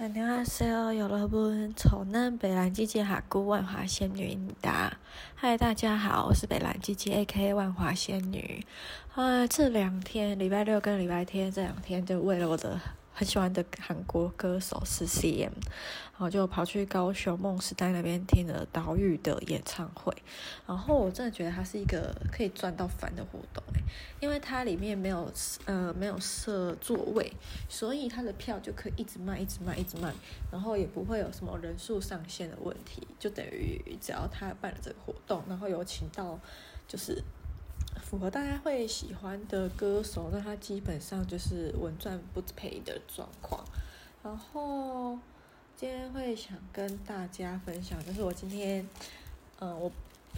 안녕하세요，有了不丑嫩北兰姐姐哈姑万华仙女你哒，嗨，大家好，我是北兰姐姐 A.K.A 万华仙女。啊，这两天礼拜六跟礼拜天这两天就为了我的。 很喜欢的韩国歌手是 CM，然后就跑去高雄梦时代那边听了岛屿的演唱会，然后我真的觉得它是一个可以赚到翻的活动诶，因为它里面没有呃没有设座位，所以它的票就可以一直卖一直卖一直卖，然后也不会有什么人数上限的问题，就等于只要他办了这个活动，然后有请到就是。符合大家会喜欢的歌手，那他基本上就是稳赚不赔的状况。然后今天会想跟大家分享，就是我今天，嗯、我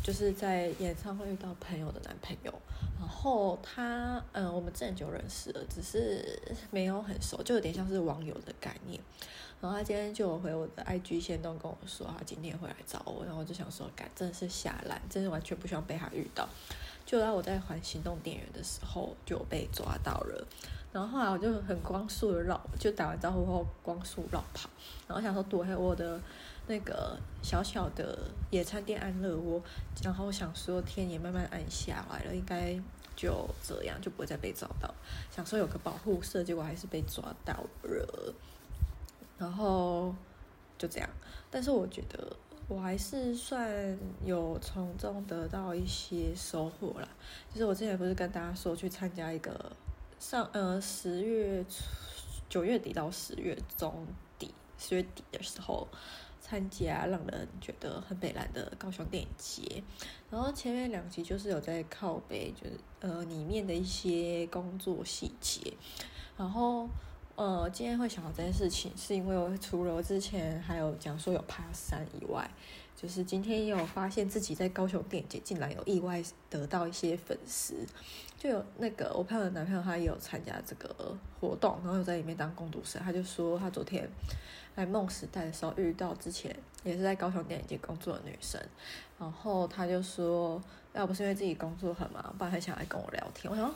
就是在演唱会遇到朋友的男朋友，然后他，嗯、我们之前就认识了，只是没有很熟，就有点像是网友的概念。然后他今天就回我的 IG 限动跟我说，他今天会来找我，然后我就想说，干，真的是下烂，真的完全不希望被他遇到。就在我在还行动电源的时候就被抓到了，然后后来我就很光速的绕，就打完招呼后光速绕跑，然后想说躲在我的那个小小的野餐垫安乐窝，然后想说天也慢慢暗下来了，应该就这样就不会再被找到，想说有个保护色，结果还是被抓到了，然后就这样，但是我觉得。我还是算有从中得到一些收获啦。就是我之前不是跟大家说去参加一个上呃十月九月底到十月中底十月底的时候参加，让人觉得很北烂的高雄电影节。然后前面两集就是有在靠北，就是呃里面的一些工作细节，然后。呃，今天会想到这件事情，是因为我除了我之前还有讲说有爬山以外，就是今天也有发现自己在高雄电影节竟然有意外得到一些粉丝，就有那个我朋友的男朋友他也有参加这个活动，然后有在里面当工读生，他就说他昨天在梦时代的时候遇到之前也是在高雄电影节工作的女生，然后他就说要不是因为自己工作很忙，不然很想来跟我聊天，我想。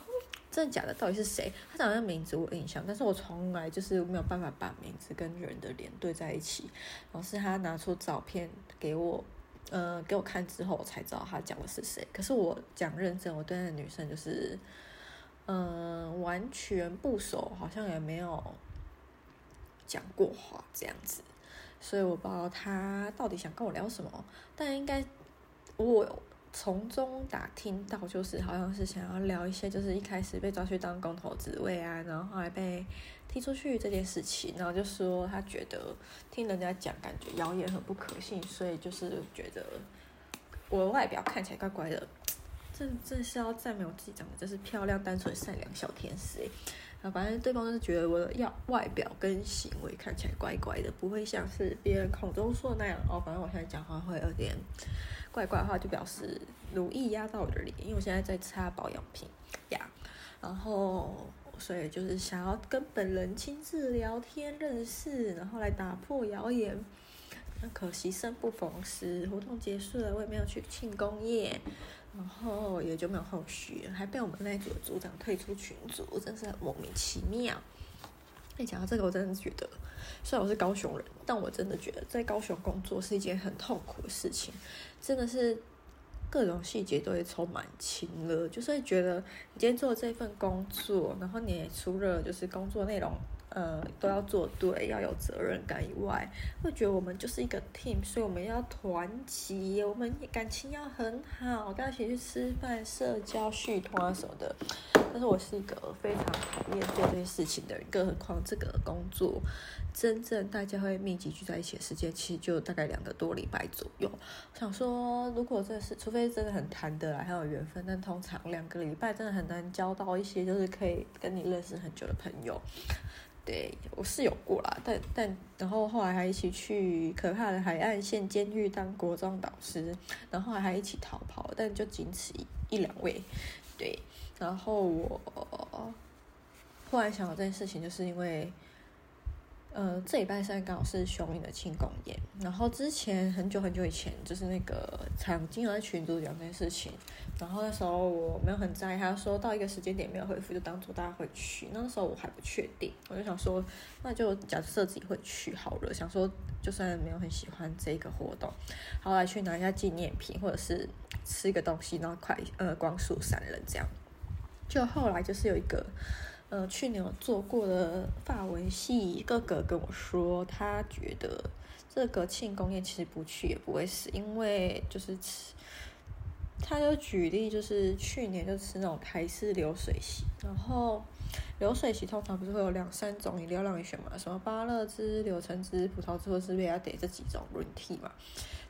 真的假的？到底是谁？他长得名字我印象，但是我从来就是没有办法把名字跟人的脸对在一起。然后是他拿出照片给我，呃，给我看之后，我才知道他讲的是谁。可是我讲认真，我对那个女生就是，嗯、完全不熟，好像也没有讲过话这样子，所以我不知道他到底想跟我聊什么。但应该我。从中打听到，就是好像是想要聊一些，就是一开始被抓去当工头职位啊，然后后来被踢出去这件事情，然后就说他觉得听人家讲，感觉谣言很不可信，所以就是觉得我的外表看起来怪怪的，这这是要赞美我自己长得真是漂亮、单纯、善良小天使哎，啊，反正对方就是觉得我要外表跟行为看起来怪怪的，不会像是别人口中说的那样哦，反正我现在讲话会有点。怪怪的话就表示乳液压到我的脸，因为我现在在擦保养品呀，然后所以就是想要跟本人亲自聊天认识，然后来打破谣言。那可惜生不逢时，活动结束了，我也没有去庆功宴，然后也就没有后续，还被我们那组的组长退出群组，真是莫名其妙。你讲到这个，我真的觉得，虽然我是高雄人，但我真的觉得在高雄工作是一件很痛苦的事情，真的是各种细节都会充满情了，就是会觉得你今天做的这份工作，然后你除了就是工作内容。呃，都要做对，要有责任感以外，会觉得我们就是一个 team，所以我们要团结，我们感情要很好，跟他一起去吃饭、社交、续摊什么的。但是我是一个非常讨厌做这些事情的人，更何况这个工作真正大家会密集聚在一起的时间，其实就大概两个多礼拜左右。想说，如果这是，除非真的很谈得来，还有缘分，但通常两个礼拜真的很难交到一些就是可以跟你认识很久的朋友。对，我是有过啦，但但然后后来还一起去可怕的海岸线监狱当国中导师，然后还一起逃跑，但就仅此一一两位。对，然后我后来想到这件事情，就是因为，呃，这礼拜三刚好是雄鹰的庆功宴，然后之前很久很久以前，就是那个彩虹金在群组讲这件事情，然后那时候我没有很在意，他说到一个时间点没有回复，就当做大家会去。那时候我还不确定，我就想说，那就假设自己会去好了，想说就算没有很喜欢这个活动，后来去拿一下纪念品，或者是吃一个东西，然后快呃光速闪人这样。就后来就是有一个。呃，去年有做过的法文系哥哥跟我说，他觉得这个庆功宴其实不去也不会死，因为就是吃，他就举例，就是去年就吃那种台式流水席，然后流水席通常不是会有两三种饮料让你选嘛，什么芭乐汁、柳橙汁、葡萄汁或是维亚得这几种轮替嘛。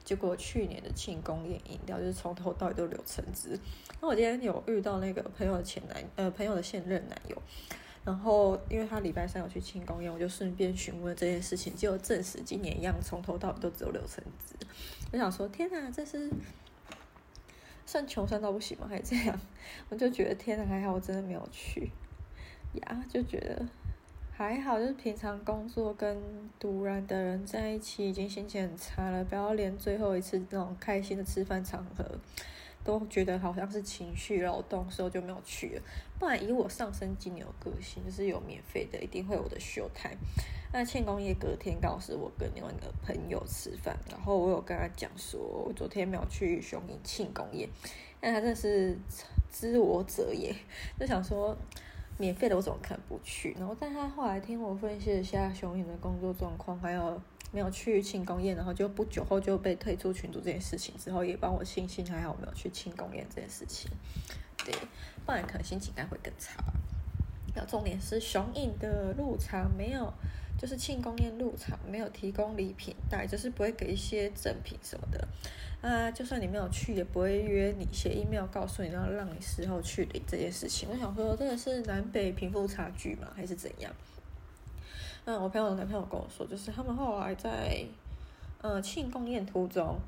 结果去年的庆功宴饮料就是从头到尾都柳橙汁。那我今天有遇到那个朋友的前男呃朋友的现任男友，然后因为他礼拜三有去庆功宴，我就顺便询问这件事情，结果证实今年一样从头到尾都只有柳橙汁。我想说天哪，这是算穷酸到不行吗？还这样？我就觉得天哪，还好我真的没有去呀，就觉得。还好，就是平常工作跟突然的人在一起，已经心情很差了。不要连最后一次那种开心的吃饭场合，都觉得好像是情绪劳动，所以就没有去了。不然以我上升金牛个性，就是有免费的，一定会有我的秀台。那庆功宴隔天告诉我跟另外一个朋友吃饭，然后我有跟他讲说，我昨天没有去雄鹰庆功宴，但他真的是知我者也，就想说。免费的我怎么可能不去？然后，但他后来听我分析了一下雄鹰的工作状况，还有没有去庆功宴，然后就不久后就被退出群组这件事情之后，也帮我庆幸还好没有去庆功宴这件事情。对，不然可能心情应该会更差。重点是雄鹰的入场没有，就是庆功宴入场没有提供礼品袋，就是不会给一些赠品什么的。啊，就算你没有去，也不会约你写 email 告诉你，然后让你事后去领这件事情。我想说，这个是南北贫富差距吗？还是怎样？嗯，我朋友的男朋友跟我说，就是他们后来在呃庆功宴途中，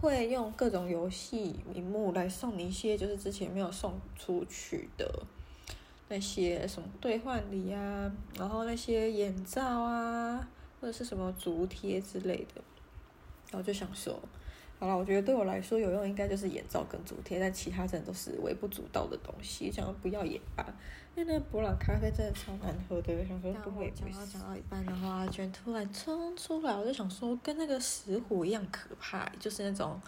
会用各种游戏名目来送你一些，就是之前没有送出去的那些什么兑换礼啊，然后那些眼罩啊，或者是什么足贴之类的。然后就想说。好了，我觉得对我来说有用，应该就是眼罩跟足贴，但其他真的都是微不足道的东西，想要不要也罢。因为那个伯朗咖啡真的超难喝的，想说不会不会。讲到讲到一半的话，居然突然冲出来，我就想说跟那个石虎一样可怕，就是那种，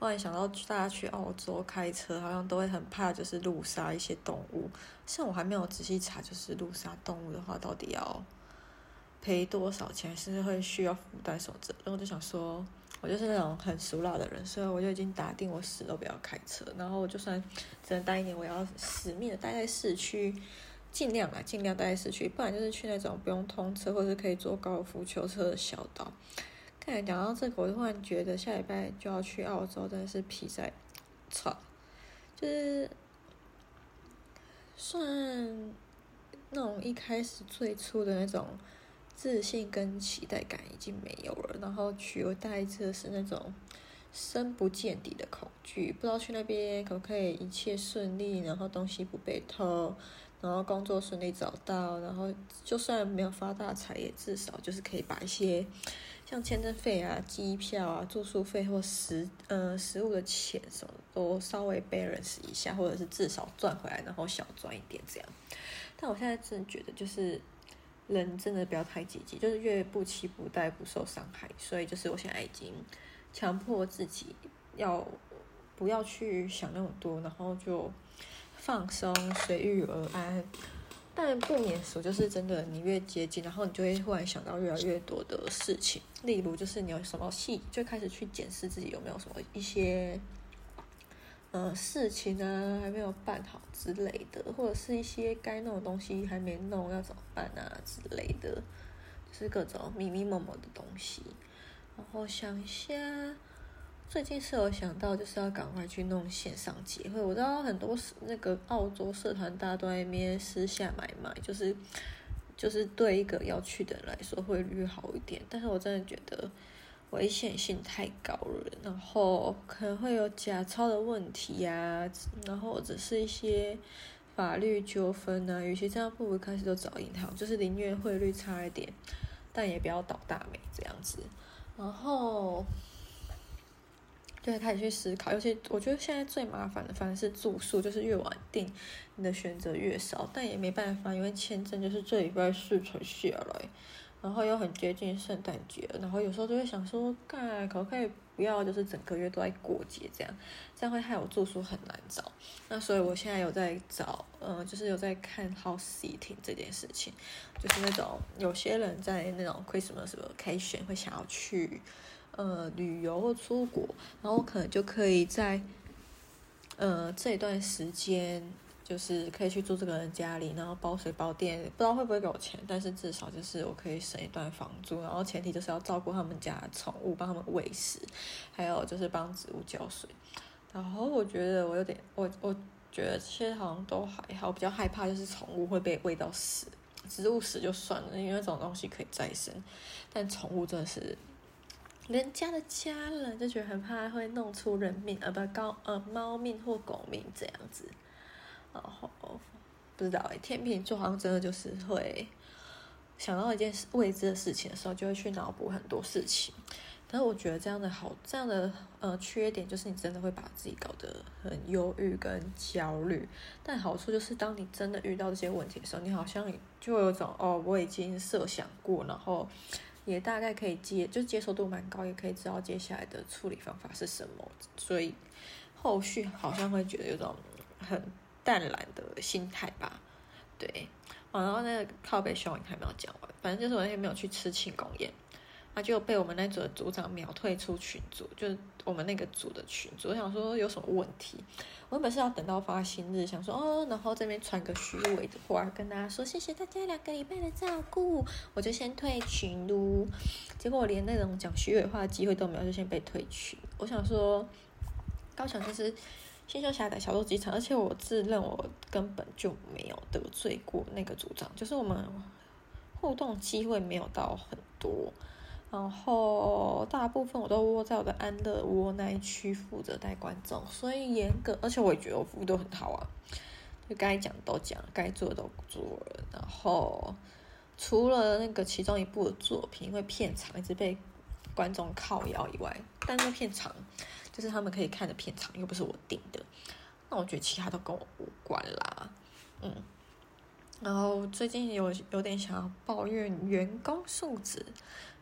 我还想到大家去澳洲开车，好像都会很怕，就是路杀一些动物。像我还没有仔细查，就是路杀动物的话，到底要赔多少钱，是会需要负担什么责任？然后我就想说。我就是那种很俗辣的人，所以我就已经打定我死都不要开车。然后我就算只能待一年，我也要死命的待在市区，尽量啊，尽量待在市区，不然就是去那种不用通车或者是可以坐高尔夫球车的小岛。刚才讲到这个，我突然觉得下礼拜就要去澳洲，真的是皮在操，就是算那种一开始最初的那种。自信跟期待感已经没有了，然后取而代之的是那种深不见底的恐惧，不知道去那边可不可以一切顺利，然后东西不被偷，然后工作顺利找到，然后就算没有发大财，也至少就是可以把一些像签证费啊、机票啊、住宿费或食呃食物的钱什么都稍微 balance 一下，或者是至少赚回来，然后小赚一点这样。但我现在真的觉得就是。人真的不要太积极，就是越不期不待不受伤害。所以就是我现在已经强迫自己要不要去想那么多，然后就放松随遇而安。但不免俗，就是真的你越接近，然后你就会忽然想到越来越多的事情。例如就是你有什么戏，就开始去检视自己有没有什么一些。呃，事情呢还没有办好之类的，或者是一些该弄的东西还没弄，要怎么办啊之类的，就是各种迷迷蒙蒙的东西。然后想一下，最近是有想到就是要赶快去弄线上结会。我知道很多那个澳洲社团大家都在那边私下买卖，就是就是对一个要去的人来说会略好一点，但是我真的觉得。危险性太高了，然后可能会有假钞的问题呀、然后或者是一些法律纠纷啊。与其这样，不如开始就找银行，就是宁愿汇率差一点，但也不要倒大霉这样子。然后，就开始去思考，尤其我觉得现在最麻烦的反而是住宿，就是越晚订，你的选择越少。但也没办法，因为签证就是这礼拜四才下来。然后又很接近圣诞节，然后有时候就会想说，干可不可以不要，就是整个月都在过节这样，这样会害我住宿很难找。那所以我现在有在找，嗯、呃，就是有在看 house sitting 这件事情，就是那种有些人在那种 Christmas vacation 会想要去，呃，旅游或出国，然后可能就可以在，呃，这一段时间。就是可以去住这个人家里，然后包水包电，不知道会不会给我钱，但是至少就是我可以省一段房租，然后前提就是要照顾他们家的宠物，帮他们喂食，还有就是帮植物浇水。然后我觉得我有点，我我觉得这些好像都还好，比较害怕就是宠物会被喂到死，植物死就算了，因为这种东西可以再生，但宠物真的是人家的家人，就觉得很怕会弄出人命，呃不高呃猫命或狗命这样子。然后不知道哎，天秤座好像真的就是会想到一件未知的事情的时候，就会去脑补很多事情。但是我觉得这样的好，这样的呃缺点就是你真的会把自己搞得很忧郁跟焦虑。但好处就是当你真的遇到这些问题的时候，你好像就有种哦，我已经设想过，然后也大概可以接，就接受度蛮高，也可以知道接下来的处理方法是什么。所以后续好像会觉得有种很。淡然的心态吧，对，然后那个靠北小影还没有讲完，反正就是我那天没有去吃庆功宴，那就被我们那组的组长秒退出群组，就是我们那个组的群组。我想说有什么问题，我本是要等到发薪日，想说哦，然后这边传个虚伪的话跟大家说谢谢大家两个礼拜的照顾，我就先退群噜。结果我连那种讲虚伪话的机会都没有，就先被退群。我想说，高强就是。心胸狭窄，小肚鸡肠，而且我自认我根本就没有得罪过那个组长，就是我们互动机会没有到很多，然后大部分我都窝在我的安乐窝那一区负责带观众，所以严格，而且我也觉得我服务都很好啊，就该讲都讲，该做的都做了，然后除了那个其中一部的作品因为片长一直被观众靠腰以外，但是片长。就是他们可以看的片场，又不是我定的，那我觉得其他都跟我无关啦，嗯。然后最近有有点想要抱怨员工素质，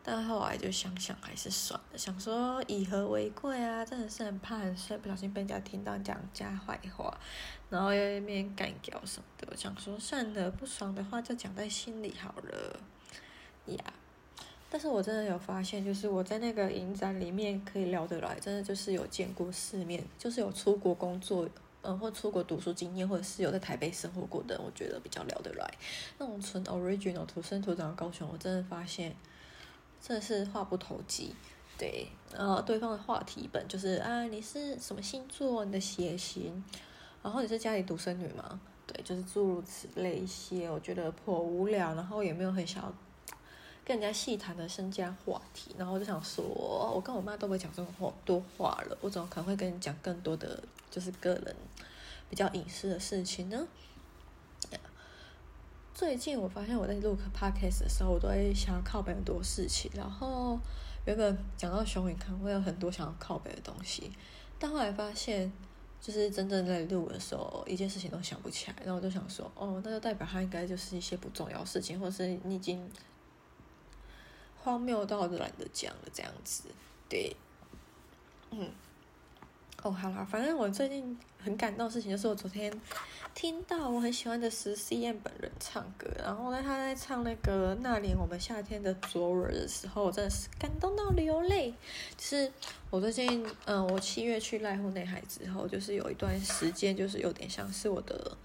但后来就想想还是算了，想说以和为贵啊，真的是很怕很衰，不小心被人家听到讲家坏话，然后又一边干掉什么的，我想说算了，不爽的话就讲在心里好了，呀、yeah.。但是我真的有发现，就是我在那个影展里面可以聊得来，真的就是有见过世面，就是有出国工作，嗯，或出国读书经验，或者是有在台北生活过的，我觉得比较聊得来。那种纯 original 土生土长的高雄，我真的发现真的是话不投机。对，然后对方的话题本就是啊，你是什么星座？你的血型？然后你是家里独生女吗？对，就是诸如此类一些，我觉得颇无聊，然后也没有很想要。更加细谈的身家话题，然后我就想说，我跟我妈都不会讲这种话多话了，我怎么可能会跟你讲更多的就是个人比较隐私的事情呢？最近我发现我在录 podcast 的时候，我都会想要靠北很多事情，然后原本讲到熊永康，会有很多想要靠北的东西，但后来发现，就是真正在录的时候，一件事情都想不起来，然后我就想说，哦，那就代表他应该就是一些不重要事情，或者是你已经。荒谬到懒得讲了，这样子，对，嗯，哦，好啦，反正我最近很感动的事情就是我昨天听到我很喜欢的 10cm 本人唱歌，然后呢，他在唱那个那年我们夏天的昨日的时候，我真的是感动到流泪。就是我最近，嗯，我七月去濑户内海之后，就是有一段时间，就是有点像是我的。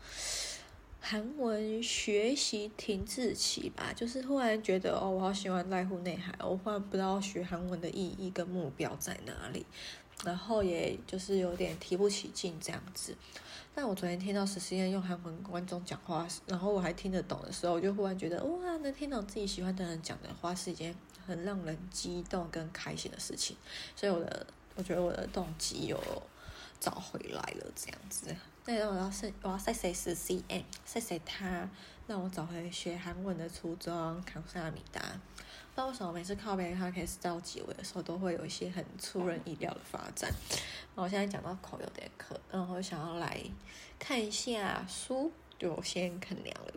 韩文学习停滞期吧，就是忽然觉得哦，我好喜欢濑户内海，我忽然不知道学韩文的意义跟目标在哪里，然后也就是有点提不起劲这样子。但我昨天听到 10cm 用韩文观众讲话，然后我还听得懂的时候，我就忽然觉得哇，能听懂自己喜欢的人讲的话是一件很让人激动跟开心的事情。所以我的，我觉得我的动机有找回来了，这样子。那我要是我要谢谢实习，哎，谢谢他让我找回学韩文的初衷。康萨米达，那为什么每次靠北他开始到结尾的时候，都会有一些很出人意料的发展。我现在讲到口有点渴，然后想要来看一下书，就先啃两了。